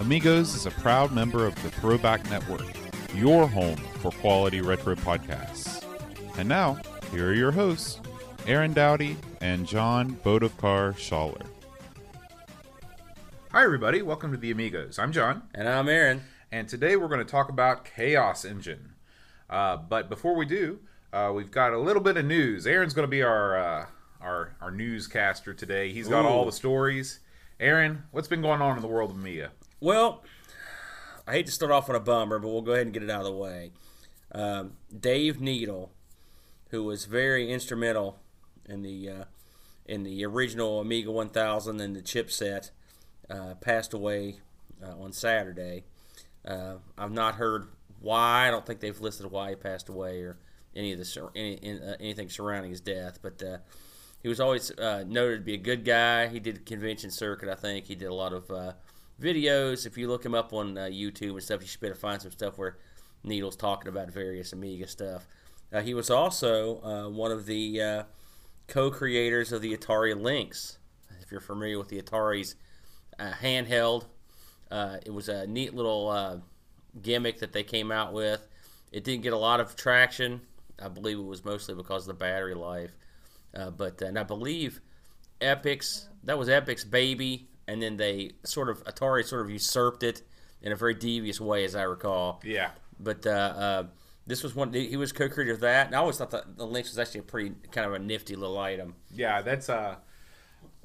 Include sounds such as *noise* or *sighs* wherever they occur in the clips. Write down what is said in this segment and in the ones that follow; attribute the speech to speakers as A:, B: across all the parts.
A: Amigos is a proud member of the Throwback Network, your home for quality retro podcasts. And now, here are your hosts, Aaron Dowdy and John Bodovkar Schaller.
B: Hi, everybody. Welcome to the Amigos. I'm John,
C: And I'm Aaron.
B: and today we're going to talk about Chaos Engine. Uh, but before we do, uh, we've got a little bit of news. Aaron's going to be our uh, our our newscaster today. He's got
C: Ooh.
B: all the stories. Aaron, what's been going on in the world of Mia?
C: Well, I hate to start off on a bummer, but we'll go ahead and get it out of the way. Um, Dave Needle, who was very instrumental in the uh, in the original Amiga 1000 and the chipset, uh, passed away uh, on Saturday. Uh, I've not heard why. I don't think they've listed why he passed away or any of the any, uh, anything surrounding his death. But uh, he was always noted to be a good guy. He did convention circuit. I think he did a lot of videos. If you look him up on uh, YouTube and stuff, you should be able to find some stuff where Needle's talking about various Amiga stuff. Uh, he was also uh, one of the uh, co-creators of the Atari Lynx. If you're familiar with the Atari's uh, handheld, uh, it was a neat little gimmick that they came out with. It didn't get a lot of traction. I believe it was mostly because of the battery life. But and I believe Epyx that was Epyx baby, and then they sort of Atari sort of usurped it in a very devious way, as I recall.
B: Yeah.
C: But uh, uh, this was one he was co-creator of that, and I always thought that the Lynx was actually a pretty kind of a nifty little item.
B: Yeah, that's uh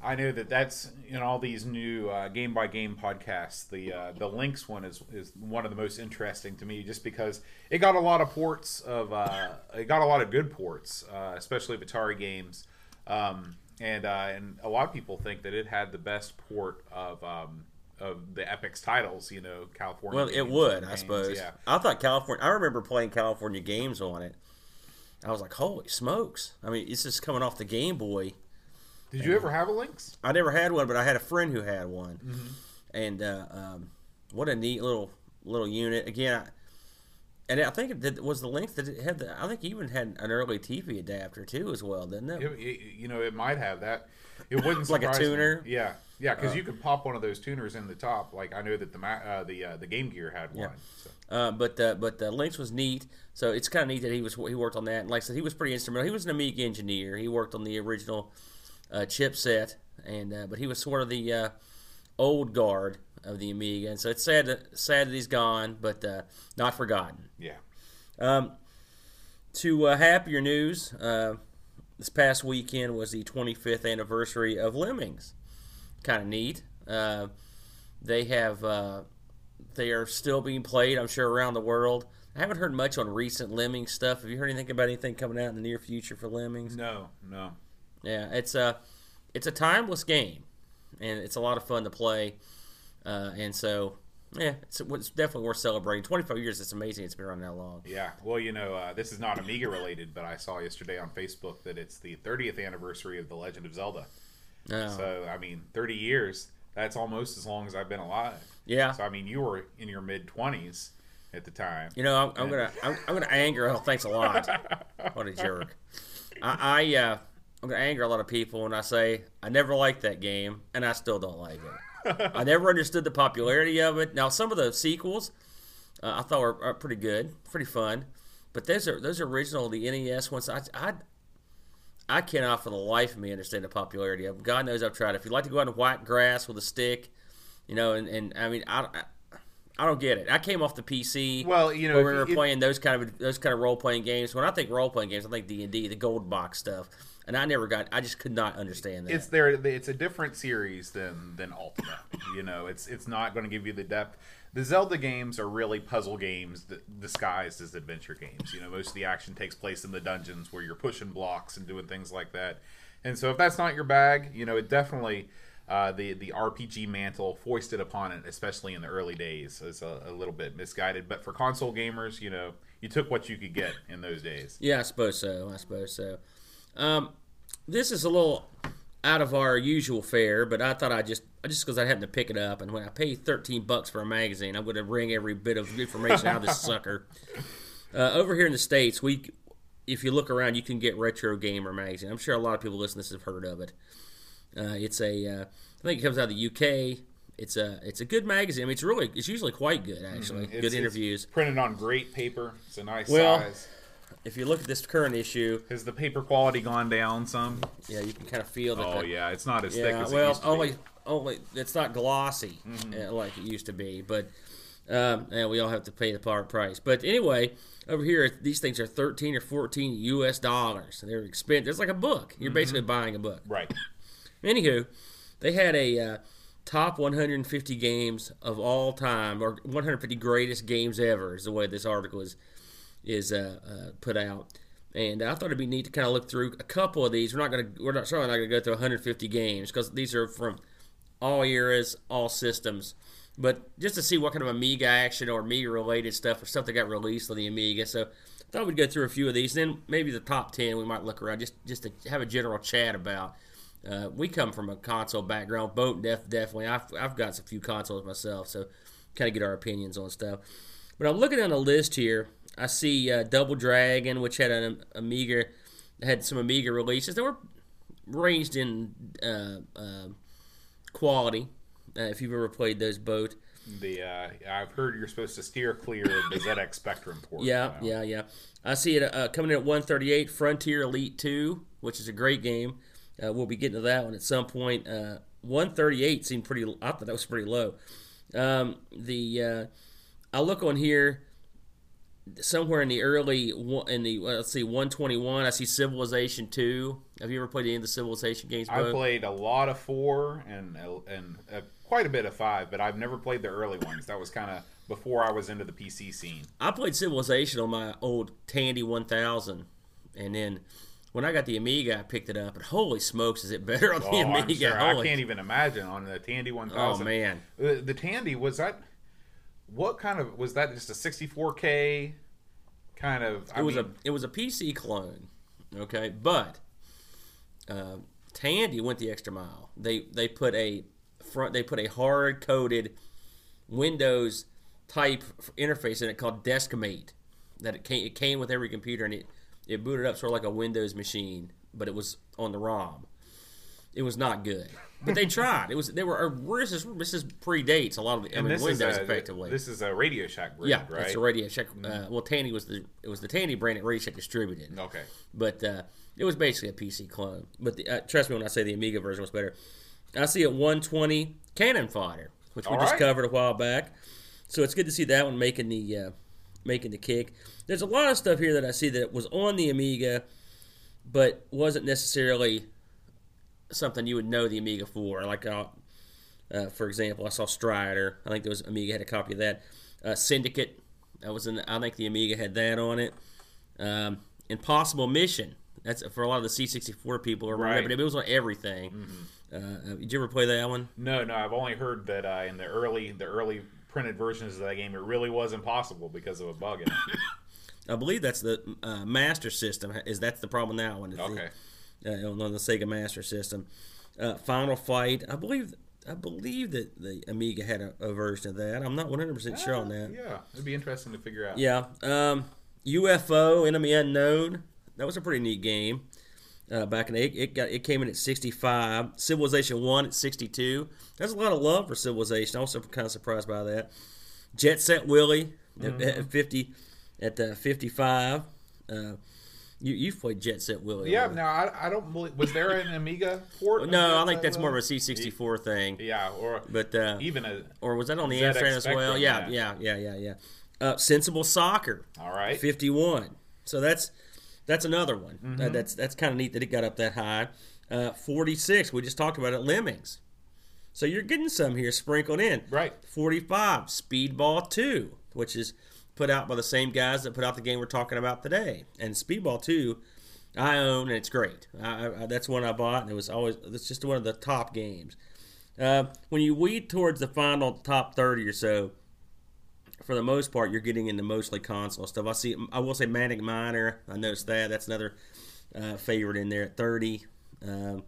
B: I know that that's in all these new uh, game by game podcasts. The uh, the Lynx one is is one of the most interesting to me, just because it got a lot of ports of uh, it got a lot of good ports, uh, especially of Atari games, um, and uh, and a lot of people think that it had the best port of um, of the Epyx titles. You know, California.
C: Well, it would,
B: and
C: I
B: games,
C: suppose.
B: Yeah.
C: I thought California. I remember playing California games on it. I was like, "Holy smokes!" I mean, it's just coming off the Game Boy.
B: Did you ever have a Lynx?
C: I never had one, but I had a friend who had one,
B: Mm-hmm.
C: and uh, um, what a neat little little unit. Again, I, and I think it was the length that it had. The, I think even had an early TV adapter too, as well, didn't it?
B: It, it- you know, it might have that. It wouldn't *laughs*
C: Like a
B: surprise me.
C: tuner?
B: Yeah, yeah, because you could pop one of those tuners in the top. Like I know that the uh, the uh, the Game Gear had one. So.
C: Uh, but uh, but the Lynx was neat, so it's kind of neat that he was he worked on that. And like I said, he was pretty instrumental. He was an Amiga engineer. He worked on the original uh, chipset, and uh, but he was sort of the uh, old guard of the Amiga. And so it's sad that, sad that he's gone, but uh, not forgotten.
B: Yeah,
C: Um, to uh, happier news, uh, this past weekend was the 25th anniversary of Lemmings. Kind of neat. Uh, they have uh, they are still being played, I'm sure, around the world. I haven't heard much on recent Lemmings stuff. Have you heard anything about anything coming out in the near future for Lemmings?
B: no, no.
C: Yeah, it's a it's a timeless game, and it's a lot of fun to play. Uh, and so, yeah, it's, it's definitely worth celebrating. 25 years, it's amazing. It's been around that long.
B: Yeah, well, you know, uh, this is not Amiga related, but I saw yesterday on Facebook that it's the 30th anniversary of The Legend of Zelda.
C: No.
B: So I mean, 30 years. That's almost as long as I've been alive.
C: yeah.
B: So I mean, you were in your mid 20s at the time.
C: You know, I'm, I'm gonna I'm, I'm gonna anger. Oh, thanks a lot. *laughs* What a jerk. I, I uh, I'm gonna anger a lot of people when I say I never liked that game, and I still don't like it. *laughs* I never understood the popularity of it. Now, some of the sequels uh, I thought were, are pretty good, pretty fun, but those are those original the NES ones. I, I I cannot for the life of me understand the popularity of them. God knows I've tried. If you like to go out in white grass with a stick, you know, and, and I mean I. I I don't get it. I came off the PC.
B: Well, you know,
C: we were playing those kind of those kind of role playing games. When I think role playing games, I think D and D, the gold box stuff, and I never got. I just could not understand that.
B: it's there it's a different series than than Ultima. you know it's it's not going to give you the depth the zelda games are really puzzle games disguised as adventure games you know most of the action takes place in the dungeons where you're pushing blocks and doing things like that and so if that's not your bag you know it definitely uh, the the RPG mantle foisted upon it, especially in the early days, is a, a little bit misguided. But for console gamers, you know, you took what you could get in those days.
C: Yeah, I suppose so. I suppose so. Um, this is a little out of our usual fare, but I thought I just just because I happened to pick it up, and when I pay thirteen bucks for a magazine, I'm going to wring every bit of information out of this *laughs* sucker. Uh, over here in the states, we if you look around, you can get Retro Gamer magazine. I'm sure a lot of people listening to this have heard of it. Uh, it's a uh, I think it comes out of the UK. It's a it's a good magazine. I mean, it's really it's usually quite good actually.
B: It's-
C: good
B: it's
C: interviews.
B: printed on great paper. It's a nice
C: Well-
B: size.
C: If you look at this current issue,
B: Has the paper quality gone down some?
C: yeah, you can kind of feel that.
B: Oh
C: the,
B: yeah, it's not as thick
C: Yeah,
B: as it
C: well,
B: used to
C: only
B: be.
C: only it's not glossy
B: Mm-hmm.
C: uh, like it used to be, but um, and we all have to pay the par price. But anyway, over here these things are thirteen or fourteen U.S. dollars. They're expensive. It's like a book.
B: Mm-hmm.
C: You're basically buying a book.
B: Right. *coughs*
C: Anywho, they had a uh, top 150 games of all time, or 150 greatest games ever, is the way this article is is uh, uh, put out. And I thought it'd be neat to kind of look through a couple of these. We're not gonna, we're not certainly not gonna go through 150 games because these are from all eras, all systems. But just to see what kind of Amiga action or Amiga related stuff or stuff that got released on the Amiga. So I thought we'd go through a few of these. Then maybe the top 10 we might look around just, just to have a general chat about. Uh, we come from a console background. Boat def, definitely. I've, I've got a few consoles myself, so kind of get our opinions on stuff. But I'm looking down the list here. I see uh, Double Dragon, which had an Amiga, had some Amiga releases. They were ranged in uh, uh, quality. Uh, if you've ever played those boat,
B: The uh, I've heard you're supposed to steer clear of the ZX Spectrum port.
C: yeah,
B: now.
C: yeah, yeah. I see it uh, coming in at 138. Frontier Elite 2, which is a great game. Uh, we'll be getting to that one at some point. Uh, 138 seemed pretty. I thought that was pretty low. Um, the uh, I look on here somewhere in the early in the let's see 121. I see Civilization 2. Have you ever played any of the Civilization games?
B: I played a lot of four and and uh, quite a bit of five, but I've never played the early ones. That was kind of before I was into the PC scene.
C: I played Civilization on my old Tandy 1000, and then when I got the Amiga, I picked it up, and holy smokes, is it better on the
B: Oh, I'm
C: Amiga?
B: sure. I can't even imagine on the Tandy 1000.
C: Oh man,
B: The, the Tandy was that? What kind of was that? Just a 64k kind of? I
C: it was
B: mean,
C: a it was a PC clone, okay, but uh, Tandy went the extra mile. They they put a front they put a hard coded Windows type interface in it called Deskmate. That it came it came with every computer and it it booted up sort of like a Windows machine, but it was on the ROM. It was not good, but they tried. It was they were this is this is predates a lot of the I mean Windows
B: a,
C: effectively.
B: This is a Radio Shack brand,
C: yeah,
B: right? Mm-hmm.
C: that's Radio Shack. Uh, well, Tandy was the it was the Tandy brand that Radio Shack distributed.
B: Okay.
C: But uh, it was basically a PC clone. But the, uh, trust me when I say the Amiga version was better. I see a 120 Cannon Fodder, which we
B: All
C: just covered a while back. So it's good to see that one making the uh, making the kick. There's a lot of stuff here that I see that was on the Amiga, but wasn't necessarily something you would know the Amiga for. Like, uh, uh, for example, I saw Strider. I think there was Amiga had a copy of that. Uh, Syndicate. That was in. I think the Amiga had that on it. Um, Impossible Mission. That's for a lot of the C64 people remember.
B: Right.
C: But it was on everything. Uh, uh, did you ever play that one?
B: No, no, I've only heard that uh, in the early the early printed versions of that game, it really was impossible because of a bug in it. *laughs*
C: I believe that's the uh, Master System. Is that's the problem now? One
B: Okay.
C: Uh, on the Sega Master System. Uh, Final Fight. I believe. I believe that the Amiga had a, a version of that. I'm not 100 percent sure on that.
B: Yeah, it'd be interesting to figure out.
C: Yeah. Um, UFO Enemy Unknown. That was a pretty neat game. Uh, back in the, it, it got it came in at 65. Civilization One at 62. There's a lot of love for Civilization. I was kind of surprised by that. Jet Set Willie at- at 50 at uh, 55. Uh, you you've played Jet Set Willie.
B: Yeah,
C: haven't
B: no, I, I don't believe. Was there an Amiga port?
C: No, I think
B: uh,
C: that's more of a C64 thing.
B: Yeah, or
C: But uh,
B: even a.
C: or was that on the Amstrad as well? Yeah,
B: yeah.
C: yeah, yeah, yeah. Uh, Sensible Soccer.
B: All right.
C: 51. So that's that's another one. Uh,
B: Mm-hmm.
C: that's that's kind of neat that it got up that high. Uh, 46. We just talked about it. Lemmings. So you're getting some here sprinkled in.
B: Right.
C: 45. Speedball 2, which is put out by the same guys that put out the game we're talking about today. And Speedball 2, I own and it's great. I, I, that's one I bought and it was always it's just one of the top games. Uh, when you weed towards the final top 30 or so, for the most part, you're getting into mostly console stuff. I see. I will say Manic Miner. I noticed that. That's another uh, favorite in there at 30. Um,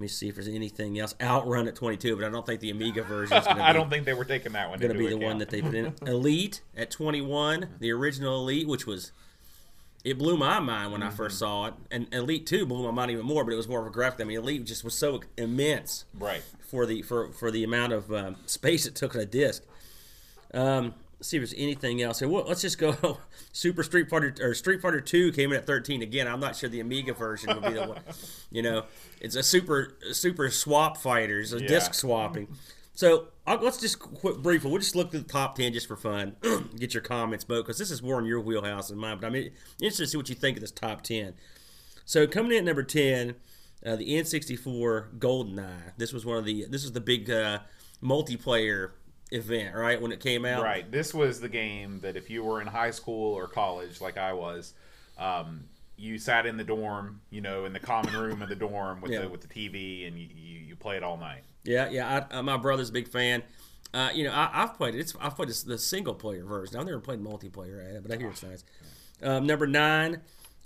C: let me see if there's anything else. Outrun at 22, but I don't think the Amiga version is *laughs* going to be.
B: I don't think they were taking that one.
C: going to be the one that they put in. *laughs* Elite at 21, the original Elite, which was it blew my mind when I first
B: Mm-hmm.
C: saw it, and Elite Two blew my mind even more. But it was more of a graphic. I mean, Elite just was so immense
B: right.
C: for the for for the amount of um, space it took on a disc. Um, see if there's anything else. Well, let's just go. *laughs* Super Street Fighter or Street Fighter Two came in at 13 again. I'm not sure the Amiga version would be the one. *laughs* You know, it's a super super swap fighters, a
B: Yeah.
C: disc swapping. So I'll, let's just quick briefly. We'll just look through the top 10 just for fun. *clears throat* Get your comments, Bo, because this is more in your wheelhouse than mine. But I'm interested to see what you think of this top 10. So coming in at number 10, uh, the N64 GoldenEye. This was one of the. This was the big uh, multiplayer event, right? When it came out.
B: Right. This was the game that if you were in high school or college, like I was, um, you sat in the dorm, you know, in the common room of the dorm with
C: Yeah.
B: the with the TV, and you, you, you played all night.
C: Yeah, yeah. I, uh, my brother's a big fan. Uh, you know, I, I've played it. It's, I've played the single player version. I've never played multiplayer, but I hear it's nice. Um, number nine,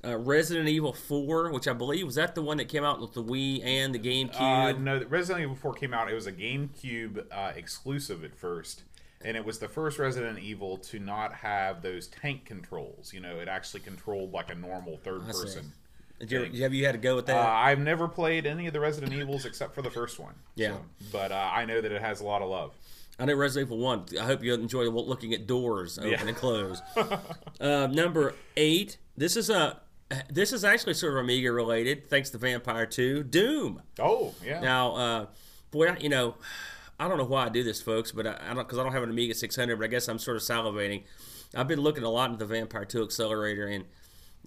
C: uh, Resident Evil Four, which I believe was that the one that came out with the Wii and the GameCube.
B: Uh, no, Resident Evil 4 came out. It was a GameCube uh, exclusive at first, and it was the first Resident Evil to not have those tank controls. You know, it actually controlled like a normal third person.
C: You, have you had to go with
B: Uh,
C: that?
B: I've never played any of the Resident Evils except for the first one.
C: Yeah.
B: So- but uh, I know that it has a lot of love.
C: I know Resident Evil One. I hope you enjoy looking at doors open
B: Yeah.
C: and close. *laughs* uh, number eight. This is a. *laughs* This is actually sort of Amiga related, thanks to Vampire Two. Doom.
B: Oh, yeah.
C: Now, uh, boy, I- you know, I don't know why I do this, folks, but I, I don't because I don't have an Amiga 600. But I guess I'm sort of salivating. I've been looking a lot into the Vampire 2 accelerator, and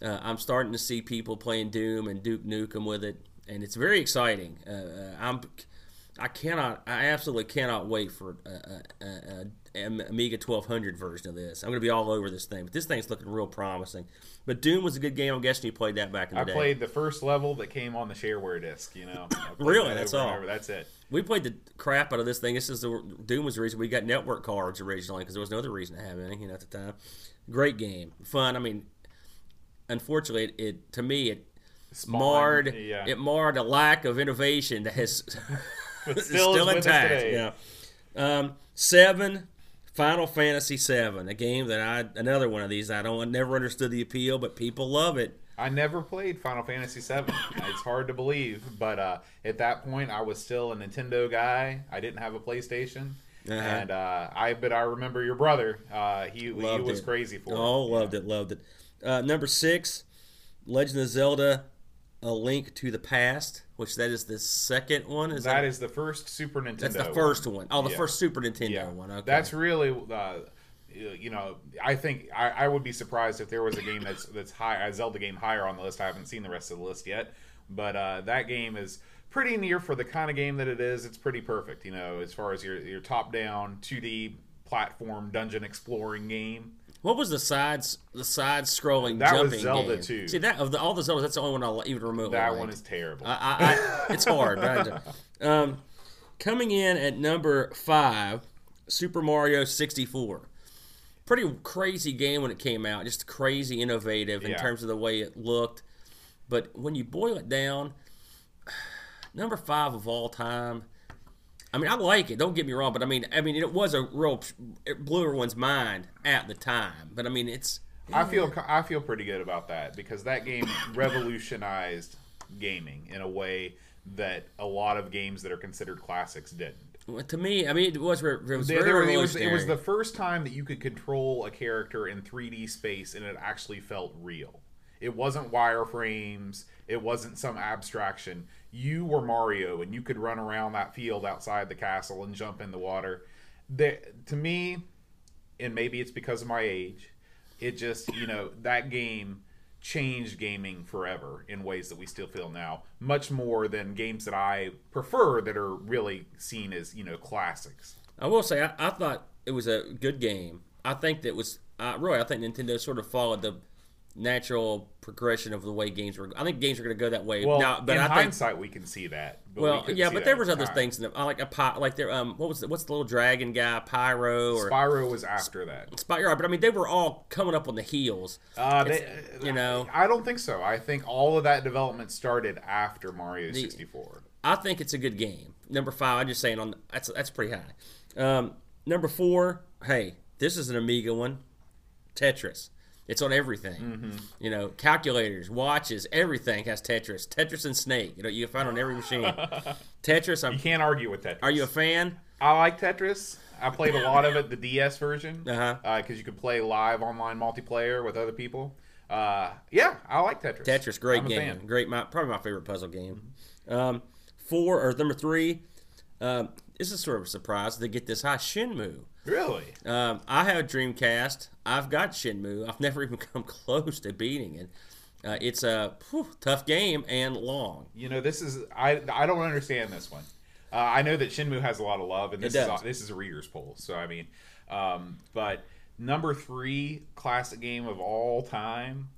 C: uh, I'm starting to see people playing Doom and Duke Nukem with it, and it's very exciting. Uh, uh, I'm, I cannot, I absolutely cannot wait for a, a, a, a Amiga 1200 version of this. I'm going to be all over this thing, but this thing's looking real promising. But Doom was a good game. I'm guessing you played that back in the
B: I
C: day.
B: I played the first level that came on the shareware disc. You know,
C: Really?
B: that
C: That's all?
B: That's it.
C: We played the crap out of this thing. This is the Doom was the reason we got network cards originally because there was no other reason to have any, you know, at the time. Great game, fun. I mean, unfortunately, it, it to me it
B: Spawn,
C: marred
B: yeah.
C: it marred a lack of innovation that has *laughs*
B: But *laughs* still,
C: still
B: is with us
C: intact. Yeah. Um, seven, Final Fantasy Seven, a game that I another one of these I don't never understood the appeal, but people love it.
B: I never played Final Fantasy VII. it's hard to believe, but uh, at that point, I was still a Nintendo guy. I didn't have a PlayStation,
C: Uh-huh.
B: and uh, I. But I remember your brother. Uh, he he was
C: it.
B: crazy for it.
C: Oh,
B: it.
C: loved it, loved it. Uh, number six, Legend of Zelda: A Link to the Past, which that is the second one. Is
B: That is the first Super Nintendo.
C: that's the first one. Oh, the
B: Yeah.
C: first Super Nintendo
B: Yeah,
C: one. Okay,
B: that's really. Uh, you know, I think I, I would be surprised if there was a game that's that's high a Zelda game higher on the list. I haven't seen the rest of the list yet, but uh, that game is pretty near for the kind of game that it is. It's pretty perfect, you know, as far as your your top down 2D platform dungeon exploring game.
C: What was the sides the side scrolling
B: That was
C: jumping
B: Zelda
C: game?
B: 2.
C: See that of the, all the Zeldas, that's the only one I'll even remotely.
B: That one is terrible.
C: I, I, I, it's hard. *laughs* Um, coming in at number five, Super Mario 64. Pretty crazy game when it came out. Just crazy innovative in
B: Yeah.
C: terms of the way it looked. But when you boil it down, *sighs* number five of all time. I mean, I like it. Don't get me wrong, but I mean, I mean, it was a real. It blew everyone's mind at the time. But I mean, it's
B: I feel I feel pretty good about that because that game revolutionized gaming in a way that a lot of games that are considered classics didn't.
C: to me. I mean, it was. It was very
B: there- it was it was the first time that you could control a character in 3D space and it actually felt real. It wasn't wireframes. It wasn't some abstraction. You were Mario and you could run around that field outside the castle and jump in the water. The, to me, and maybe it's because of my age, it just you know that game changed gaming forever in ways that we still feel now much more than games that i prefer that are really seen as you know classics
C: I will say, I, I thought it was a good game. I think that was uh, really, I think Nintendo sort of followed the natural progression of the way games were. I think games are going to go that way.
B: Well,
C: now, but
B: in
C: I think
B: hindsight, we can see that. We
C: well,
B: couldn't
C: yeah, but there was other
B: time.
C: things. In the, like a like there. Um, what was the, what's the little dragon guy? Pyro or
B: Spyro was after that.
C: Spyro? But I mean, they were all coming up on the heels.
B: Uh, they,
C: you know-
B: I don't think so. I think all of that development started after Mario 64.
C: I think it's a good game. Number five, I'm just saying on that's that's pretty high. Um, number four, hey, this is an Amiga one, Tetris. It's on everything.
B: Mm-hmm.
C: You know, calculators, watches, everything has Tetris. Tetris and Snake. You know, you can find on every machine. *laughs* Tetris. I'm,
B: can't argue with Tetris.
C: are you a fan?
B: I like Tetris. I played a lot of it, the DS version,
C: Uh-huh.
B: because you could play live online multiplayer with other people. Uh, yeah, I like Tetris.
C: Tetris, great
B: I'm
C: game. Great, my, probably my favorite puzzle game. Um, four or number three. Um, this is sort of a surprise to get this high. Shenmue.
B: Really?
C: Um, I have a Dreamcast. I've got Shenmue. I've *laughs* never even come close to beating it. Uh, it's a whew, tough game and long.
B: You know, this is I. I don't understand this one. Uh, I know that Shenmue has a lot of love, and this is this is a reader's poll. So I mean, um, but number three classic game of all time.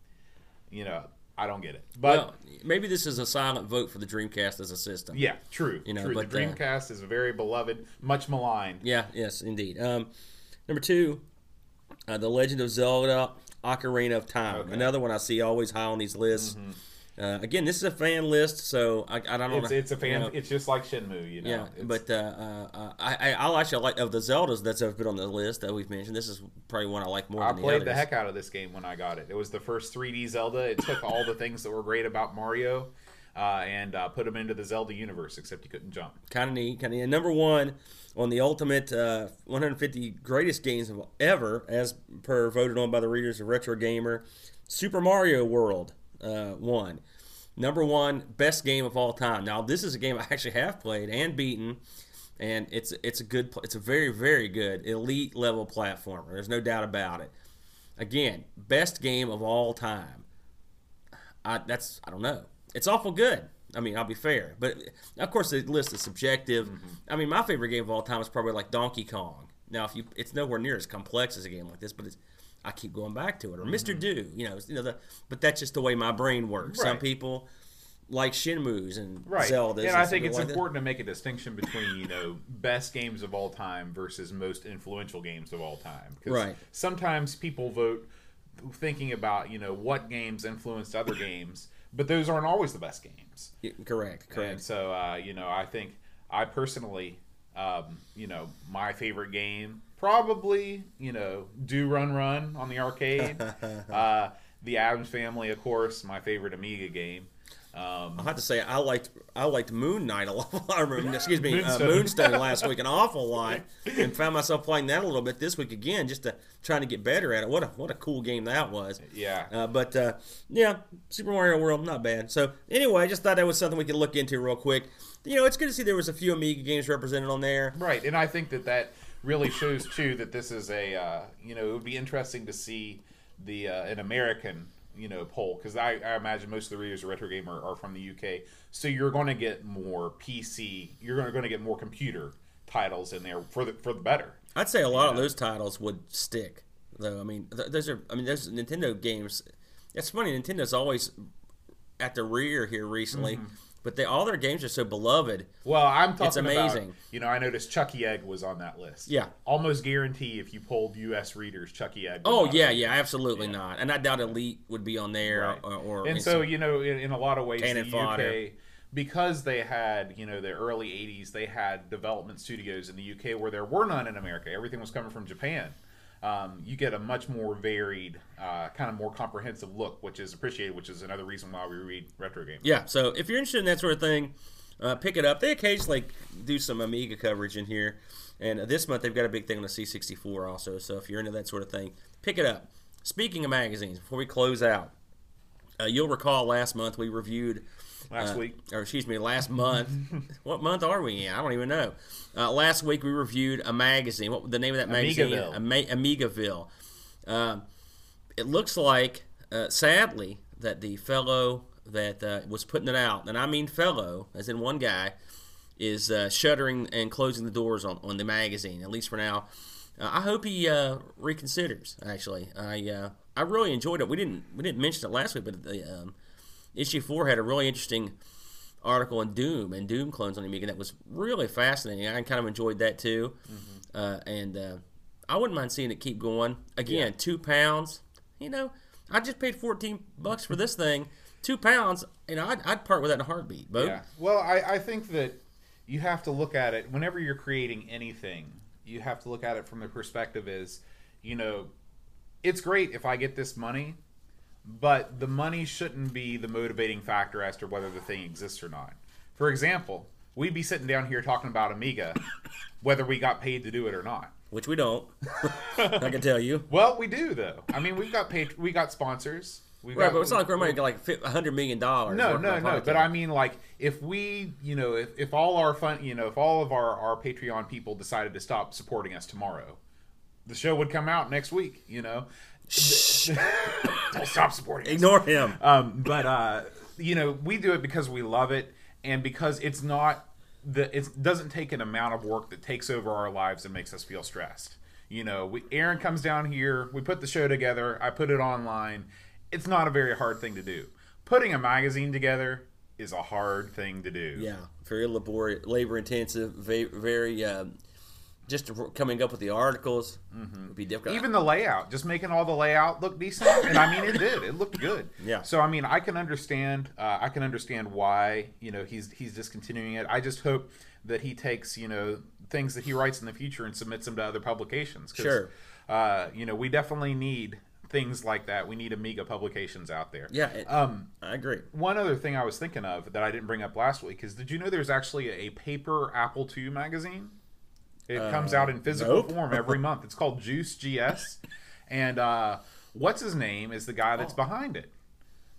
B: You know, I don't get it. But
C: well, maybe this is a silent vote for the Dreamcast as a system.
B: yeah, true.
C: You know,
B: true.
C: but,
B: the
C: uh,
B: Dreamcast is a very beloved, much maligned.
C: Yeah, yes, indeed. Um, number two, uh, The Legend of Zelda Ocarina of Time.
B: Okay. Mm-hmm.
C: Another one I see always high on these lists. Uh, again, this is a fan list, so I, I don't know.
B: It's, it's a fan.
C: you know,
B: it's just like Shenmue, you know.
C: Yeah,
B: It's-
C: but uh, uh, I, I actually like of the Zeldas that's ever been on the list that we've mentioned. This is probably one I like more.
B: I played
C: the,
B: the heck out of this game when I got it. It was the first 3D Zelda. It took all the things that were great about Mario uh, and uh, put them into the Zelda universe, except you couldn't jump.
C: Kind of neat, kind of. And number one on the ultimate uh, 150 greatest games of ever, as per voted on by the readers of Retro Gamer, Super Mario World uh, won. Number one, best game of all time. Now, this is a game I actually have played and beaten, and it's it's a good, it's a very very good elite level platformer. There's no doubt about it. Again, best game of all time. I that's I don't know. It's awful good. I mean, I'll be fair, but of course the list is subjective.
B: Mm-hmm.
C: I mean, my favorite game of all time is probably like Donkey Kong. Now, if you, it's nowhere near as complex as a game like this, but it's, I keep going back to it. Or Mr. Do, you know, you know the, but that's just the way my brain works. Some
B: Mm-hmm.
C: People like Shenmue's and
B: Right.
C: Zeldas,
B: and I think it's
C: like that.
B: important to make a distinction between, you know, best games of all time versus most influential games of all time.
C: Right.
B: Sometimes people vote thinking about, you know, what games influenced other games, but those aren't always the best games.
C: Yeah, Correct,
B: And
C: correct.
B: so, uh, you know, I think I personally, um, you know, my favorite game probably, you know, Do Run Run on the arcade. *laughs* uh, the Addams Family, of course, my favorite Amiga game. Um,
C: I have to say, I liked I liked Moon Knight a *laughs* lot. I remember, excuse me, Moonstone.
B: Moonstone.
C: Uh, Moonstone last *laughs* week an awful lot, and found myself playing that a little bit this week again, just to trying to get better at it. What a what a cool game that was.
B: yeah.
C: Uh, but uh, yeah, Super Mario World, not bad. So anyway, I just thought that was something we could look into real quick. You know, it's good to see there was a few Amiga games represented on there.
B: Right, and I think that that really shows too that this is a uh, you know it would be interesting to see the uh, an American you know poll because I, I imagine most of the readers of Retro Gamer are from the UK, so you're going to get more PC, you're going to get more computer titles in there for the for the better.
C: I'd say a lot of those titles would stick, though. I mean, th- those are. I mean, those Nintendo games. It's funny. Nintendo's always at the rear here recently,
B: Mm-hmm.
C: but they all their games are so beloved.
B: Well, I'm talking
C: It's
B: about
C: amazing.
B: you know I noticed Chuckie Egg was on that list.
C: Yeah.
B: almost guarantee if you polled U.S. readers, Chuckie Egg.
C: Oh yeah, yeah, absolutely not. And I doubt Elite would be on there
B: Right.
C: or, or
B: and so you know in, in a lot of ways
C: Cannon
B: the
C: fodder.
B: Because they had you know the early 80s they had development studios in the uk where there were none in america everything was coming from japan um, you get a much more varied uh, kind of more comprehensive look which is appreciated which is another reason why we read retro games
C: Yeah, so if you're interested in that sort of thing, uh, pick it up. They occasionally do some Amiga coverage in here, and this month they've got a big thing on the C64 also. So if you're into that sort of thing, pick it up. Speaking of magazines, before we close out, uh, you'll recall last month we reviewed.
B: Last
C: uh,
B: week
C: or excuse me, last month. *laughs* what month are we in? I don't even know. Uh, last week we reviewed a magazine. What the name of that magazine?
B: Amigaville.
C: Ama- Amigaville. Um, it looks like, uh, sadly, that the fellow that uh, was putting it out, and I mean fellow, as in one guy, is uh, shuttering and closing the doors on, on the magazine, at least for now. Uh, I hope he uh, reconsiders. Actually, I uh, I really enjoyed it. We didn't we didn't mention it last week, but the um, issue four had a really interesting article on Doom and Doom clones on Amiga that was really fascinating. I kind of enjoyed that too, uh, and uh, I wouldn't mind seeing it keep going. Again, two pounds. You know, I just paid fourteen bucks for this thing. Two pounds, you know, I'd, I'd part with that in a heartbeat.
B: Yeah. Well, I, I think that you have to look at it whenever you're creating anything. You have to look at it from the perspective is, you know, it's great if I get this money, but the money shouldn't be the motivating factor as to whether the thing exists or not. For example, we'd be sitting down here talking about Amiga, *coughs* whether we got paid to do it or not.
C: Which we don't. *laughs* I can tell you. *laughs*
B: Well, we do though. I mean, we've got paid. We got sponsors. We
C: Right,
B: got,
C: but it's not like we're making like a hundred million dollars.
B: No, no, no. But I mean, like, if we, you know, if, if all our fun, you know, if all of our, our Patreon people decided to stop supporting us tomorrow, the show would come out next week, you know? Don't *laughs* stop supporting us.
C: ignore him.
B: Um, but, uh, you know, we do it because we love it and because it's not, the it doesn't take an amount of work that takes over our lives and makes us feel stressed. You know, we, Aaron comes down here, we put the show together, I put it online. It's not a very hard thing to do. Putting a magazine together is a hard thing to do.
C: Yeah, very labor labor intensive. Very, very um, just coming up with the articles would be difficult.
B: Even the layout, just making all the layout look decent, and I mean it did. It looked good. *laughs*
C: Yeah.
B: So I mean, I can understand. Uh, I can understand why you know he's he's discontinuing it. I just hope that he takes you know things that he writes in the future and submits them to other publications.
C: Sure.
B: Uh, you know, we definitely need things like that. We need Amiga publications out there.
C: yeah, it-
B: Um,
C: I agree.
B: one other thing I was thinking of that I didn't bring up last week is did you know there's actually a paper Apple II magazine? It comes out in physical
C: nope.
B: form every *laughs* month. It's called Juice GS, and uh, what's his name is the guy
C: Oh.
B: that's behind it.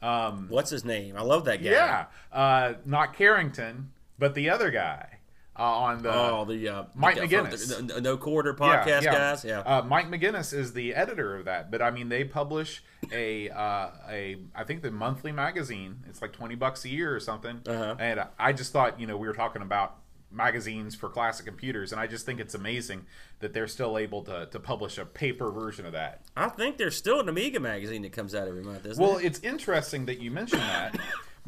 C: What's his name? I love that guy.
B: Yeah, uh, not Carrington, but the other guy uh, on the
C: Oh, the uh,
B: Mike
C: the-
B: McGinnis.
C: the, the no quarter podcast guys. Yeah.
B: Uh, Mike McGinnis is the editor of that, but I mean, they publish a uh, a I think the monthly magazine. It's like twenty bucks a year or something.
C: Uh-huh.
B: And I just thought, you know, we were talking about magazines for classic computers, and I just think it's amazing that they're still able to, to publish a paper version of that.
C: I think there's still an Amiga magazine that comes out every month, isn't
B: Well,
C: it?
B: it's interesting that you mentioned that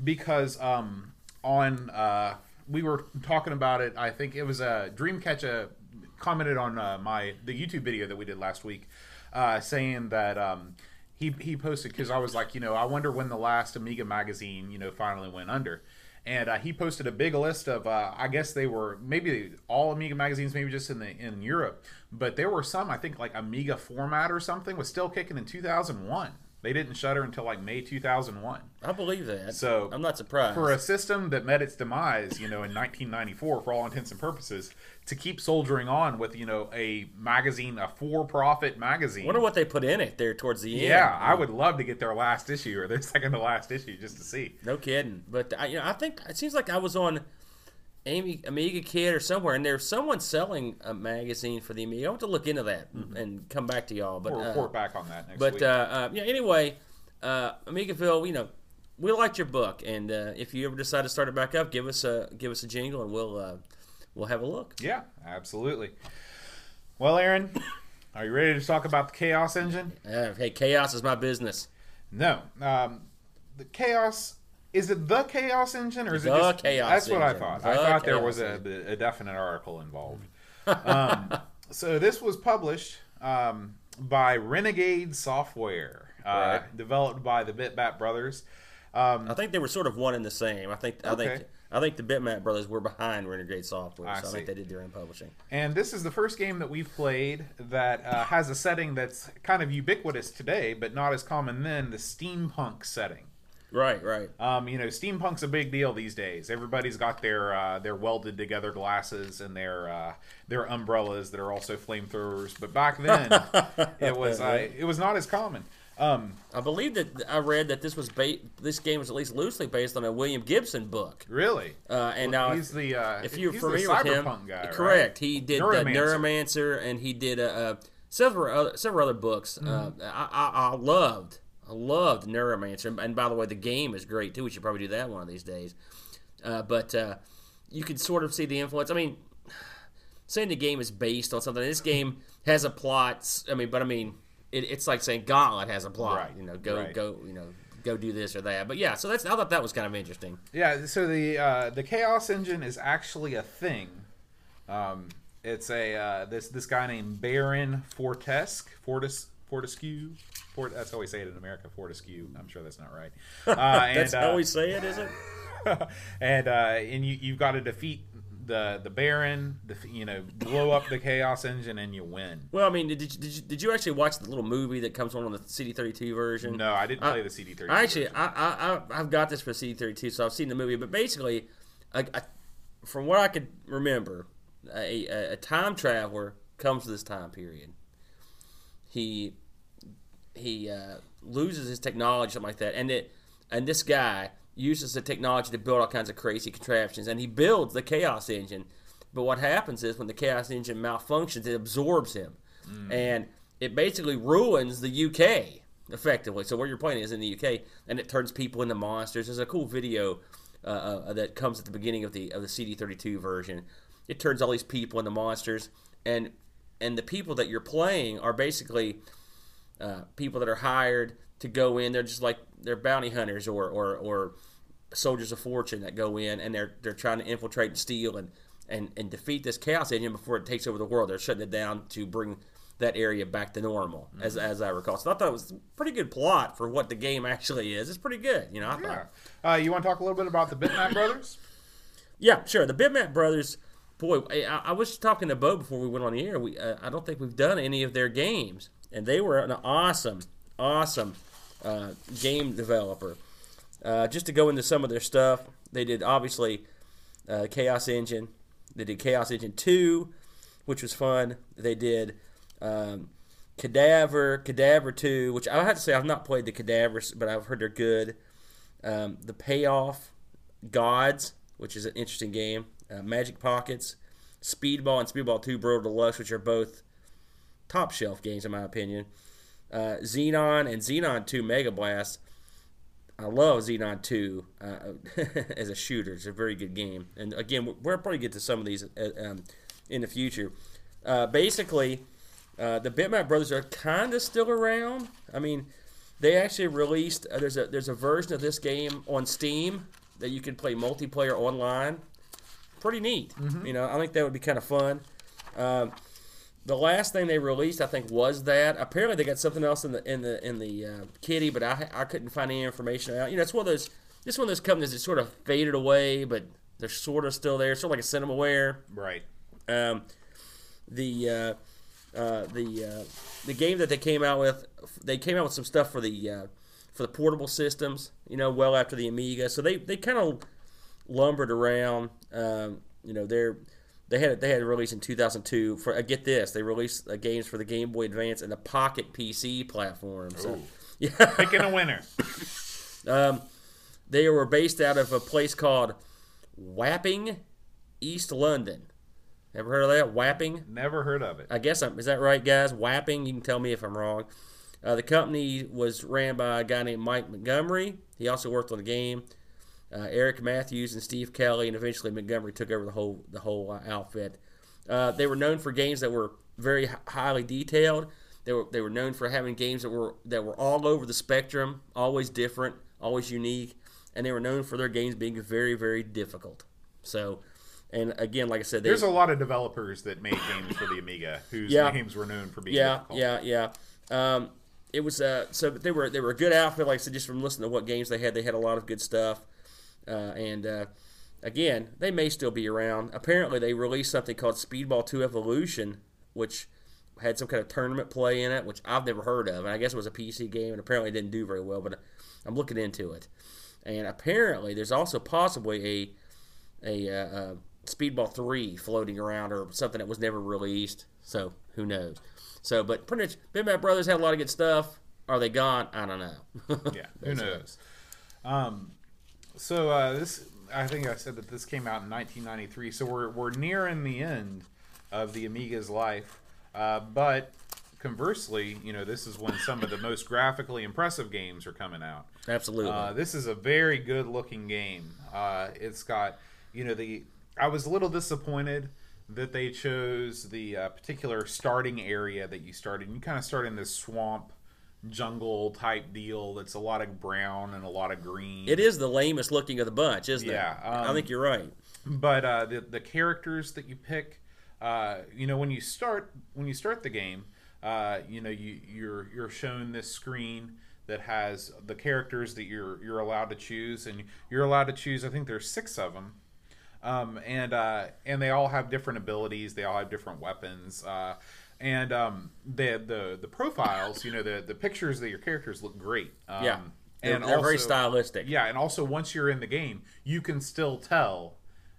B: because um, on uh, we were talking about it. I think it was uh, Dreamcatch uh, commented on uh, my the YouTube video that we did last week, uh, saying that um, he he posted because I was like, you know, I wonder when the last Amiga magazine, you know, finally went under. And uh, he posted a big list of, uh, I guess they were maybe all Amiga magazines, maybe just in the in Europe, but there were some, I think, like Amiga Format or something was still kicking in 2001. They didn't shutter until like May 2001.
C: I believe that.
B: So
C: I'm not surprised.
B: For a system that met its demise, you know, in 1994, for all intents and purposes, to keep soldiering on with, you know, a magazine, a for-profit magazine.
C: I wonder what they put in it there towards the end.
B: yeah, I would love to get their last issue or their *laughs* second to last issue just to see.
C: No kidding. But I, you know, I think it seems like I was on Amy, Amiga Kid or somewhere, and there's someone selling a magazine for the Amiga. I want to look into that and- and come back to y'all. But
B: We'll
C: uh,
B: report back on that next
C: but
B: week.
C: uh, uh, yeah. Anyway, uh, Amigaville, you know, we liked your book, and uh, if you ever decide to start it back up, give us a give us a jingle, and we'll uh, we'll have a look.
B: yeah, absolutely. Well, Aaron, *coughs* are you ready to talk about the Chaos Engine?
C: Uh, hey, chaos is my business.
B: No. Um, the Chaos. Is it the Chaos Engine or is
C: The
B: it just
C: Chaos
B: That's what I thought.
C: The
B: I thought there was a, a definite article involved. *laughs* um, so this was published um, by Renegade Software, uh,
C: Right.
B: developed by the Bitmap brothers. Um,
C: I think they were sort of one and the same. I think I
B: Okay.
C: think I think the Bitmap brothers were behind Renegade Software,
B: I
C: so I think they did their own publishing.
B: And this is the first game that we've played that uh, has a setting that's kind of ubiquitous today, but not as common then the steampunk setting.
C: Right, right.
B: Um, you know, steampunk's a big deal these days. Everybody's got their uh, their welded together glasses and their uh, their umbrellas that are also flamethrowers. But back then, *laughs* it was uh, it was not as common. Um,
C: I believe that I read that this was ba- this game was at least loosely based on a William Gibson book.
B: really,
C: Uh, and now,
B: he's the uh,
C: if you're
B: he's
C: familiar
B: the
C: with him,
B: cyberpunk guy, right?
C: correct? He did
B: Neuromancer.
C: the Neuromancer, and he did uh, uh, several other several other books. Uh, I, I, I loved, I loved Neuromancer, and by the way, the game is great too. We should probably do that one of these days. Uh, but uh, you can sort of see the influence. I mean, saying the game is based on something. This game has a plot. I mean, but I mean, it, it's like saying Gauntlet has a plot.
B: Right,
C: You know, go
B: right.
C: go. You know, go do this or that. But yeah, so that's I thought that was kind of interesting.
B: Yeah, so the uh, the Chaos Engine is actually a thing. Um, it's a uh, this this guy named Baron Fortesque Fortis Fortescue. Fort, that's how we say it in America. Fortescue. I'm sure that's not right. *laughs* Uh, and,
C: That's
B: uh,
C: how we say it, is it? *laughs*
B: and uh, and you you've got to defeat the the Baron. The, you know, blow up the Chaos Engine and you win.
C: Well, I mean, did you, did you did you actually watch the little movie that comes on on the CD32 version?
B: No, I didn't
C: I-
B: play the CD32.
C: I actually, I, I, I, I've got this for CD32, so I've seen the movie. But basically, I, I, from what I could remember, a, a, a time traveler comes to this time period. He he uh, loses his technology, something like that, and it and this guy uses the technology to build all kinds of crazy contraptions, and he builds the Chaos Engine. But what happens is when the Chaos Engine malfunctions, it absorbs him, and it basically ruins the UK effectively. So where you're playing is in the UK, and it turns people into monsters. There's a cool video uh, uh, that comes at the beginning of the of the CD32 version. It turns all these people into monsters, and and the people that you're playing are basically uh, people that are hired to go in. They're just like they're bounty hunters or, or, or soldiers of fortune that go in and they're they're trying to infiltrate and steal and, and, and defeat this chaos engine before it takes over the world. They're shutting it down to bring that area back to normal, as, as I recall. So I thought it was a pretty good plot for what the game actually is. It's pretty good, you know. I
B: Yeah.
C: thought,
B: Uh, you want to talk a little bit about the Bitmap Brothers? *laughs*
C: yeah, sure. The Bitmap Brothers, boy, I, I was talking to Bo before we went on the air. We, uh, I don't think we've done any of their games, and they were an awesome, awesome uh, game developer. Uh, just to go into some of their stuff, they did obviously uh, Chaos Engine. They did Chaos Engine Two, which was fun. They did um, Cadaver, Cadaver Two, which I have to say I've not played the Cadavers, but I've heard they're good. Um, the Payoff, Gods, which is an interesting game. Uh, Magic Pockets, Speedball, and Speedball 2 Brutal Deluxe, which are both top shelf games in my opinion. Uh, Xenon and Xenon 2 Mega Blast. I love Xenon 2 uh, *laughs* as a shooter. It's a very good game. And again, we'll probably get to some of these uh, um, in the future. Uh, basically, uh, the Bitmap Brothers are kind of still around. I mean, they actually released uh, there's a there's a version of this game on Steam that you can play multiplayer online. Pretty neat. You know, I think that would be kind of fun. Um, the last thing they released, I think, was that. Apparently, they got something else in the in the in the uh, kitty, but I I couldn't find any information out. You know, it's one of those. This one of those companies that sort of faded away, but they're sort of still there. Sort of like a CinemaWare.
B: Right.
C: Um, the uh, uh, the uh, the game that they came out with, they came out with some stuff for the uh, for the portable systems. You know, well after the Amiga, so they they kind of lumbered around. Um, you know, they're they had they had a release in 2002 for uh, get this they released uh, games for the Game Boy Advance and the Pocket PC platform. So, *laughs* yeah,
B: Picking a winner. *laughs*
C: um, they were based out of a place called Wapping, East London. Ever heard of that? Wapping.
B: Never heard of it.
C: I guess I'm, is that right, guys? Wapping. You can tell me if I'm wrong. Uh, the company was ran by a guy named Mike Montgomery. He also worked on the game. Uh, Eric Matthews and Steve Kelly, and eventually Montgomery took over the whole the whole uh, outfit. Uh, they were known for games that were very hi- highly detailed. They were they were known for having games that were that were all over the spectrum, always different, always unique, and they were known for their games being very very difficult. So, and again, like I said, they,
B: There's a lot of developers that made games for the Amiga whose
C: Yeah.
B: names were known for being
C: yeah,
B: difficult.
C: yeah, yeah. Um, it was uh, so they were they were a good outfit. Like I said, just from listening to what games they had, they had a lot of good stuff. Uh, and uh, again, they may still be around. Apparently, they released something called Speedball 2 Evolution, which had some kind of tournament play in it, which I've never heard of. And I guess it was a PC game, and apparently it didn't do very well. But I'm looking into it. And apparently, there's also possibly a a uh, uh, Speedball 3 floating around or something that was never released. So who knows? So, but pretty much, Bitmap Brothers had a lot of good stuff. Are they gone? I don't know. *laughs*
B: Yeah, who knows? Um, so uh, this, I think I said that this came out in 1993. So we're we're nearing the end of the Amiga's life, uh, but conversely, you know, this is when some of the most graphically impressive games are coming out.
C: Absolutely.
B: Uh, this is a very good looking game. Uh, it's got, you know, the. I was a little disappointed that they chose the uh, particular starting area that you started. You kind of start in this swamp jungle type deal that's a lot of brown and a lot of green.
C: It is the lamest looking of the bunch, isn't it?
B: Yeah,
C: it? I
B: um,
C: think you're right.
B: but uh, the the characters that you pick, uh, you know, when you start when you start the game, uh, you know, you you're you're shown this screen that has the characters that you're you're allowed to choose, and you're allowed to choose. I think there's six of them. Um, and uh, and they all have different abilities. They all have different weapons. And um, the the the profiles, you know, the the pictures that your characters look great. Um,
C: Yeah. They're,
B: and
C: they're very stylistic.
B: yeah, and also once you're in the game, you can still tell,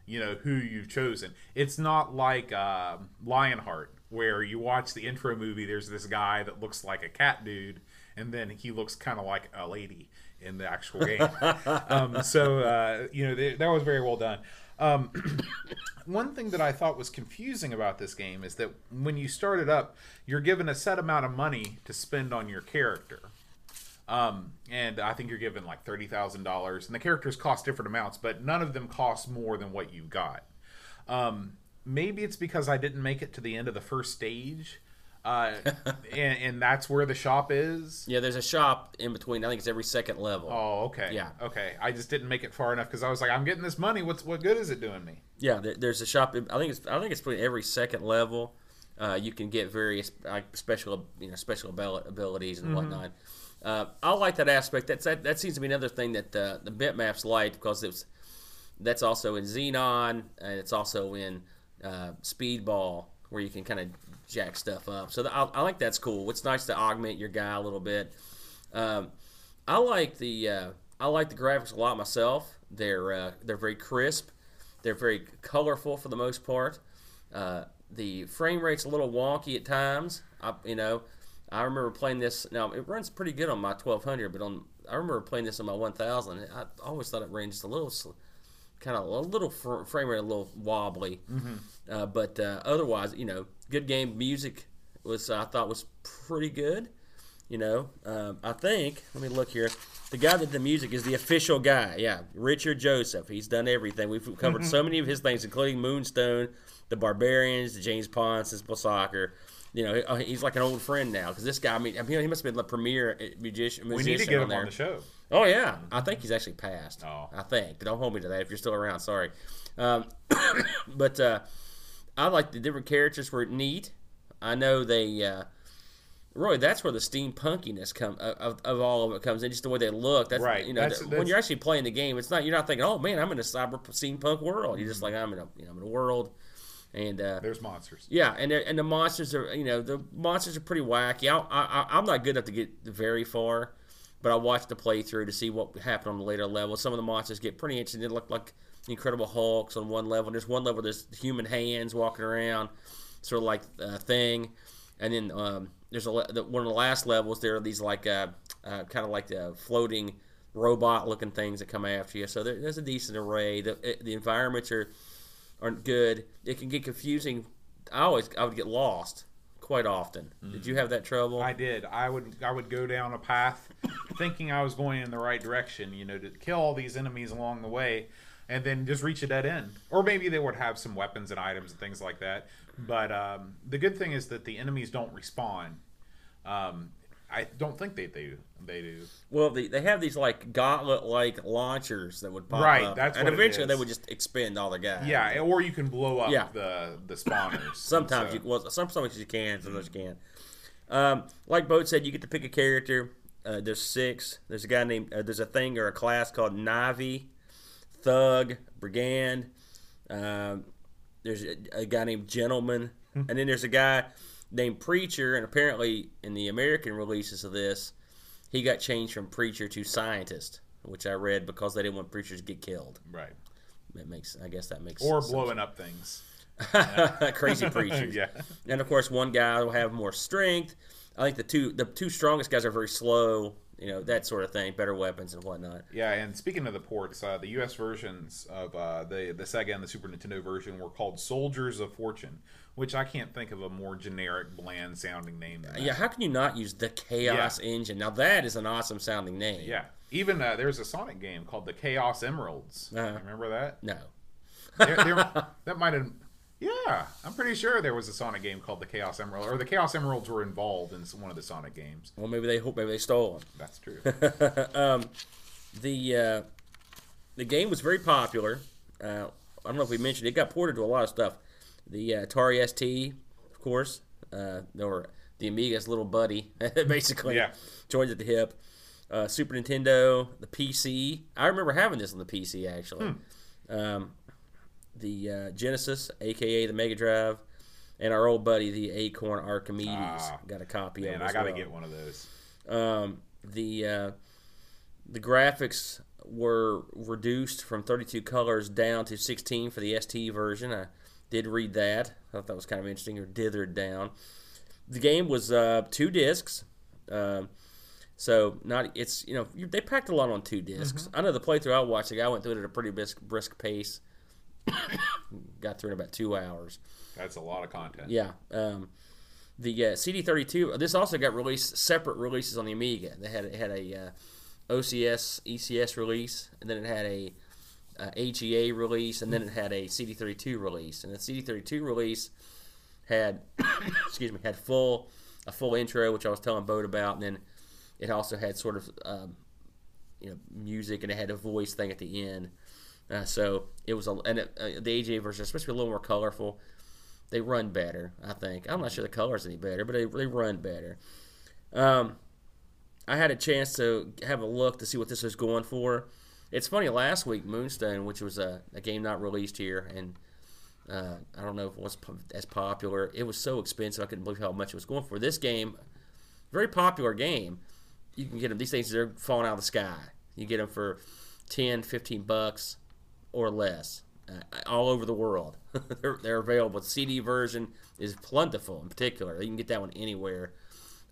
B: you know, who you've chosen. It's not like uh, Lionheart, where you watch the intro movie. There's this guy that looks like a cat dude, and then he looks kind of like a lady in the actual game. *laughs* um, so uh, you know th- that was very well done. Um, *coughs* one thing that I thought was confusing about this game is that when you start it up, you're given a set amount of money to spend on your character. Um, and I think you're given like thirty thousand dollars, and the characters cost different amounts, but none of them cost more than what you got. Um, maybe it's because I didn't make it to the end of the first stage, uh, *laughs* and, and that's where the shop is.
C: Yeah, there's a shop in between. I think it's every second level.
B: Oh, okay.
C: Yeah.
B: Okay. I just didn't make it far enough because I was like, I'm getting this money. What's what good is it doing me?
C: Yeah, there, there's a shop. I think it's I think it's between every second level. Uh, you can get various like special you know special abilities and whatnot. Uh, I like that aspect. That's that, that seems to be another thing that uh, the bitmaps like because it's that's also in Xenon and it's also in uh, Speedball where you can kind of jack stuff up. So the, I, I like that's cool. It's nice to augment your guy a little bit. Um, I like the uh, I like the graphics a lot myself. They're uh, they're very crisp. They're very colorful for the most part. Uh, the frame rate's a little wonky at times. I, you know, I remember playing this. Now it runs pretty good on my 1200, but on I remember playing this on my 1000. I always thought it ran just a little, kind of a little fr- frame rate, a little wobbly. Uh, but uh, otherwise, you know, good game. Music was I thought was pretty good. You know, um, I think. Let me look here. The guy that did the music is the official guy. Yeah, Richard Joseph. He's done everything. We've covered so many of his things, including Moonstone, the Barbarians, the James Pond, Sensible Soccer. You know, he's like an old friend now because this guy. I mean, I mean, he must have been the premier uh, musician.
B: We need to get
C: on
B: him
C: there.
B: on the show.
C: Oh yeah, I think he's actually passed.
B: Oh.
C: I think. Don't hold me to that if you're still around. Sorry, um, *coughs* but uh, I like the different characters were neat. I know they. Uh, Roy, that's where the steampunkiness come of, of all of it comes in. Just the way they look. That's
B: Right.
C: You know,
B: That's-
C: the- when you're actually playing the game, it's not. You're not thinking, "Oh man, I'm in a cyber steampunk world." You're just like, "I'm in a, you know, I'm in a world," and uh,
B: There's monsters.
C: yeah, and and the monsters are you know the monsters are pretty wacky. I, I, I'm not good enough to get very far, but I watched the playthrough to see what happened on the later levels. Some of the monsters get pretty interesting. They look like Incredible Hulks on one level. There's one level there's human hands walking around, sort of like a thing, and then um, there's a the, one of the last levels. There are these like uh, uh, kind of like the floating robot looking things that come after you. So there, there's a decent array. The the environments are aren't good. It can get confusing. I always I would get lost quite often. Did you have that trouble?
B: I did. I would I would go down a path thinking I was going in the right direction, you know, to kill all these enemies along the way and then just reach a dead end. Or maybe they would have some weapons and items and things like that. But um, the good thing is that the enemies don't respawn. Um, I don't think they do. They do.
C: well, they, they have these like gauntlet like launchers that would pop
B: Right,
C: up,
B: that's
C: and eventually they would just expend all the guys.
B: Yeah, or you can blow up
C: Yeah.
B: the the spawners. *laughs*
C: Sometimes
B: So-
C: you well, sometimes you can, sometimes you can't. Um, like Bodo said, you get to pick a character. Uh, there's six. There's a guy named. Uh, there's a thing or a class called Navvie, Thug, Brigand. Um, there's a, a guy named Gentleman, and then there's a guy named Preacher. And apparently, in the American releases of this, he got changed from Preacher to Scientist, which I read because they didn't want preachers to get killed.
B: right.
C: That makes. I guess that makes.
B: Or
C: some-
B: blowing up things. *laughs*
C: crazy preachers. *laughs*
B: Yeah.
C: And of course, one guy will have more strength. I think the two the two strongest guys are very slow. You know that sort of thing. Better weapons and whatnot.
B: Yeah, and speaking of the ports, uh, the U.S. versions of uh, the the Sega and the Super Nintendo version were called Soldiers of Fortune, which I can't think of a more generic, bland sounding name. Than that.
C: Yeah, how can you not use the Chaos Engine? Now that is an awesome sounding name.
B: yeah. Even uh, there's a Sonic game called the Chaos Emeralds.
C: Uh-huh.
B: Remember that?
C: No.
B: There- there- *laughs* that might have. Yeah, I'm pretty sure there was a Sonic game called the Chaos Emerald, or the Chaos Emeralds were involved in one of the Sonic games.
C: Well, maybe they hope maybe they stole them. *laughs*
B: That's true. *laughs*
C: the uh, the game was very popular. Uh, I don't know if we mentioned it got ported to a lot of stuff. The uh, Atari ST, of course, uh, or the Amiga's little buddy, *laughs* basically.
B: Yeah.
C: Joins at the hip. Uh, Super Nintendo, the PC. I remember having this on the PC actually. Um, the uh, Genesis, aka the Mega Drive, and our old buddy, the Acorn Archimedes,
B: Ah,
C: got a copy
B: Man,
C: of it.
B: I
C: as
B: gotta
C: well.
B: get one of those.
C: Um, the uh, the graphics were reduced from 32 colors down to 16 for the ST version. I did read that. I thought that was kind of interesting, or dithered down. The game was uh, two discs. Um so not it's you know they packed a lot on two discs. I know the playthrough I watched, the guy went through it at a pretty brisk, brisk pace. Got through in about two hours.
B: That's a lot of content.
C: Yeah. Um, the uh, CD32. This also got released separate releases on the Amiga. They had it had a uh, OCS ECS release, and then it had a uh, AGA release, and then it had a CD32 release. And the CD32 release had *coughs* excuse me had full a full intro, which I was telling Bodo about, and then it also had sort of um, you know music, and it had a voice thing at the end. Uh, so it was a and it, uh, the AGA version, is supposed to be a little more colorful. They run better, I think. I'm not sure the color's any better, but they, they run better. Um, I had a chance to have a look to see what this was going for. It's funny. Last week, Moonstone, which was a, a game not released here, and uh, I don't know if it was as popular. It was so expensive, I couldn't believe how much it was going for. This game, very popular game. You can get them. These things they're falling out of the sky. You get them for 10, 15 bucks or less, uh, all over the world. *laughs* they're, they're available. The CD version is plentiful. In particular, you can get that one anywhere.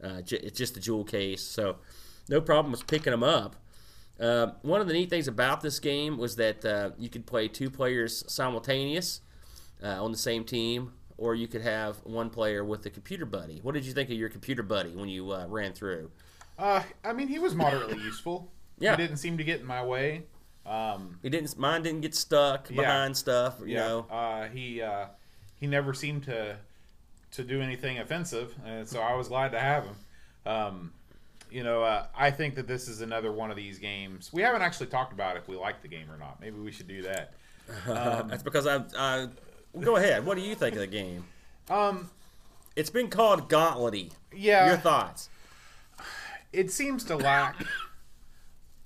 C: Uh, it's just a jewel case, so no problem with picking them up. Uh, one of the neat things about this game was that uh, you could play two players simultaneous uh, on the same team, or you could have one player with a computer buddy. What did you think of your computer buddy when you uh, ran through?
B: Uh, I mean, he was moderately useful.
C: Yeah.
B: He didn't seem to get in my way. Um,
C: It didn't. Mine didn't get stuck
B: Yeah.
C: behind stuff. You
B: yeah.
C: know.
B: Uh, he uh, he never seemed to to do anything offensive, and so I was glad to have him. Um, you know, uh, I think that this is another one of these games. We haven't actually talked about if we like the game or not. Maybe we should do that. *laughs*
C: That's because I. I go ahead. What do you think of the game?
B: Um,
C: It's been called Gauntlety.
B: yeah,
C: Your thoughts?
B: it seems to lack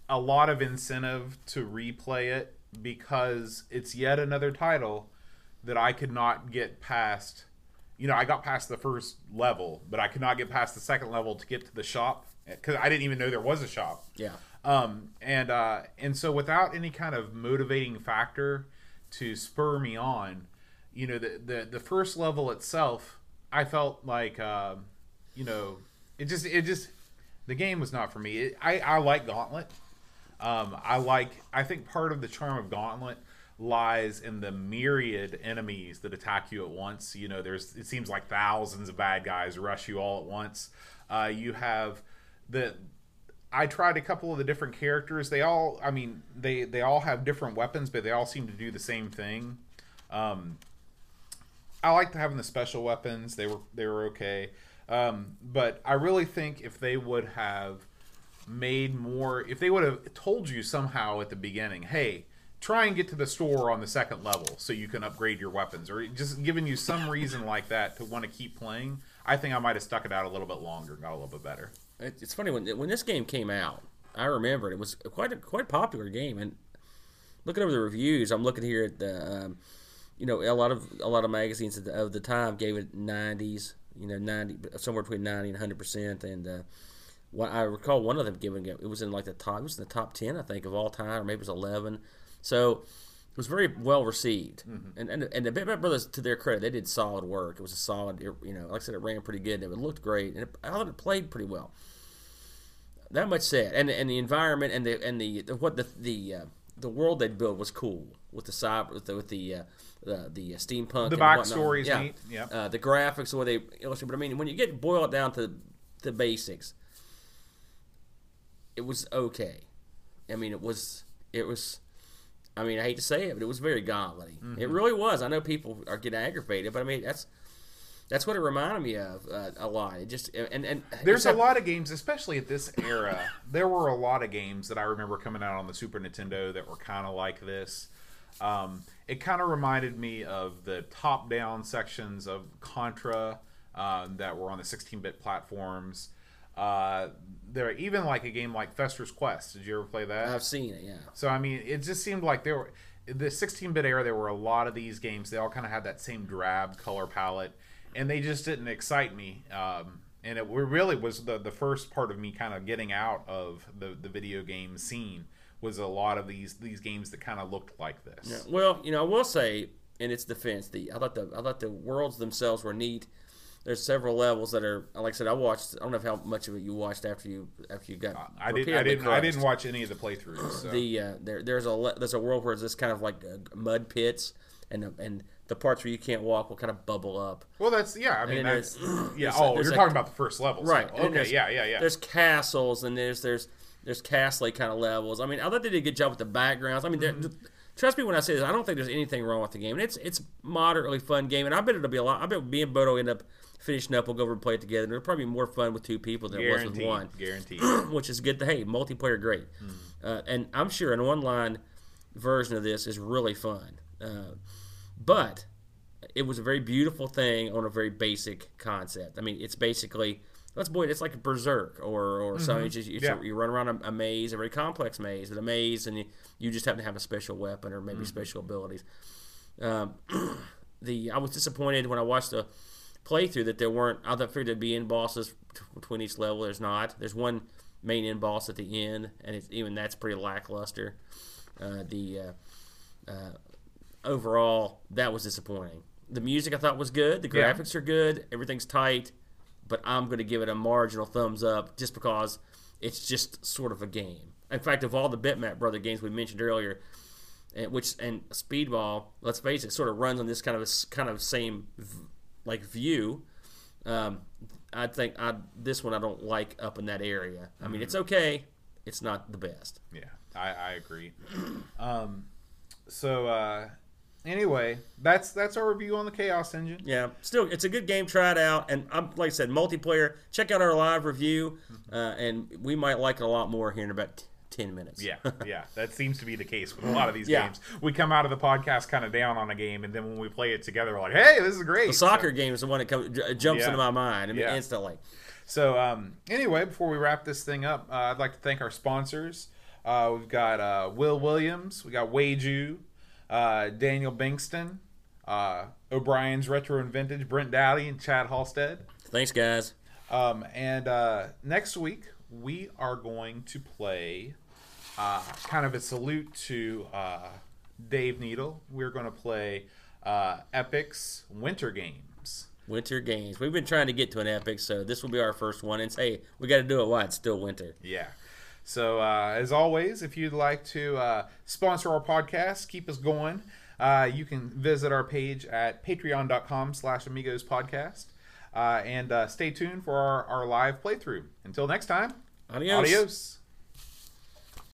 B: a lot of incentive to replay it because it's yet another title that I could not get past. You know, I got past the first level, but I could not get past the second level to get to the shop because I didn't even know there was a shop.
C: Yeah.
B: Um, and uh, and so without any kind of motivating factor to spur me on, you know, the the, the first level itself, I felt like, uh, you know, it just it just the game was not for me. It, I I like Gauntlet. Um, I like. I think part of the charm of Gauntlet lies in the myriad enemies that attack you at once. You know, there's it seems like thousands of bad guys rush you all at once. Uh, you have the. I tried a couple of the different characters. They all, I mean, they they all have different weapons, but they all seem to do the same thing. Um, I liked having the special weapons. They were they were okay. Um, but I really think if they would have made more, if they would have told you somehow at the beginning, hey, try and get to the store on the second level so you can upgrade your weapons, or just given you some reason like that to want to keep playing, I think I might have stuck it out a little bit longer, got a little bit better.
C: It's funny when when this game came out. I remember it, was quite a quite popular game, and looking over the reviews, I'm looking here at the, um, you know, a lot of a lot of magazines of the, of the time gave it 90s, you know, 90 somewhere between 90 and 100 percent, and uh, what I recall one of them giving it, it was in like the top, it was in the top 10, I think, of all time, or maybe it was 11. So it was very well received, and and and the Bitmap Brothers, to their credit, they did solid work. It was a solid, you know, like I said, it ran pretty good, and it looked great, and it, I thought it played pretty well. That much said, and and the environment and the and the, the what the the uh, the world they built was cool with the cyber with the with the uh, the, the uh, steampunk.
B: The
C: and whatnot.
B: backstory is
C: yeah.
B: neat, yeah.
C: Uh, the graphics, the way they illustrate. But I mean, when you get boiled down to the basics, it was okay. I mean, it was it was I mean, I hate to say it, but it was very gauntlet.
B: Mm-hmm.
C: It really was. I know people are getting aggravated, but I mean, that's that's what it reminded me of uh, a lot. It just and and
B: There's a lot of games, especially at this era. *laughs* there were a lot of games that I remember coming out on the Super Nintendo that were kind of like this. Um, it kind of reminded me of the top-down sections of Contra um, that were on the 16-bit platforms. Uh, there even like a game like Fester's Quest. Did you ever play that?
C: I've seen it. Yeah.
B: So I mean, it just seemed like there were the 16-bit era. There were a lot of these games. They all kind of had that same drab color palette, and they just didn't excite me. Um, and it really was the the first part of me kind of getting out of the the video game scene was a lot of these these games that kind of looked like this.
C: Yeah, Well, you know, I will say in its defense, the I thought the I thought the worlds themselves were neat. There's several levels that are like I said. I watched. I don't know how much of it you watched after you after you got.
B: I didn't. I didn't. I didn't watch any of the playthroughs. *clears throat* So.
C: the uh, there there's a there's a world where it's this kind of like uh, mud pits and the- and the parts where you can't walk will kind of bubble up.
B: well, that's yeah. I mean, that's yeah. *clears throat*
C: there's
B: Oh, you're
C: a-
B: talking about the first level,
C: Right. then
B: Okay. Yeah. Yeah. Yeah.
C: There's castles and there's there's there's castle kind of levels. I mean, I thought they did a good job with the backgrounds. I mean,
B: Mm-hmm.
C: trust me when I say this, I don't think there's anything wrong with the game. And it's it's moderately fun game, and I bet it'll be a lot. I bet me and Bodo end up finishing up. We'll go over and play it together. And it'll probably be more fun with two people than it was with one
B: Guaranteed. *clears throat*
C: which is good. To, hey, multiplayer, great,
B: Hmm.
C: uh, and I'm sure an online version of this is really fun. Uh, but it was a very beautiful thing on a very basic concept. I mean, it's basically let's boy, it's like a Berzerk or or something. It's just, it's
B: Mm-hmm. Yeah.
C: a, you run around a, a maze, a very complex maze, with a maze, and you, you just happen to have a special weapon or
B: Mm-hmm.
C: maybe special abilities. Um, *clears throat* the I was disappointed when I watched the playthrough that there weren't. I thought figured there'd be end bosses between each level. There's not. There's one main end boss at the end, and it's, even that's pretty lackluster. Uh, the uh, uh, overall, that was disappointing. The music I thought was good. The
B: Yeah.
C: graphics are good. Everything's tight, but I'm going to give it a marginal thumbs up just because it's just sort of a game. In fact, of all the Bitmap Brother games we mentioned earlier, and which and Speedball, let's face it, sort of runs on this kind of kind of same like view. Um, I think I this one I don't like up in that area. I mean, it's okay. It's not the best.
B: Yeah, I, I agree. Um, so uh, anyway, that's that's our review on the Chaos Engine.
C: Yeah, still, it's a good game. Try it out, and I'm like I said, multiplayer. Check out our live review, uh, and we might like it a lot more here in about t- ten minutes.
B: Yeah, *laughs* yeah, that seems to be the case with a lot of these
C: Yeah.
B: games. We come out of the podcast kind of down on a game, and then when we play it together, we're like, "Hey, this is great!"
C: the soccer game is the one that comes, j- jumps
B: Yeah.
C: into my mind I mean,
B: Yeah.
C: instantly.
B: So, um, anyway, before we wrap this thing up, uh, I'd like to thank our sponsors. Uh, we've got uh, Will Williams, we got Wayju, uh, Daniel Bingston, uh, O'Brien's Retro and Vintage, Brent Dowdy, and Chad Halstead.
C: Thanks, guys.
B: Um, and uh, next week, we are going to play uh, kind of a salute to uh, Dave Needle. We're going to play uh, Epyx's Winter Games.
C: Winter games. We've been trying to get to an Epyx, so this will be our first one. And hey, we got to do it while it's still winter.
B: Yeah. So, uh, as always, if you'd like to uh, sponsor our podcast, keep us going, uh, you can visit our page at patreon.com slash amigos podcast. Uh, and uh, stay tuned for our, our live playthrough. Until next time,
C: Adios.
B: adios.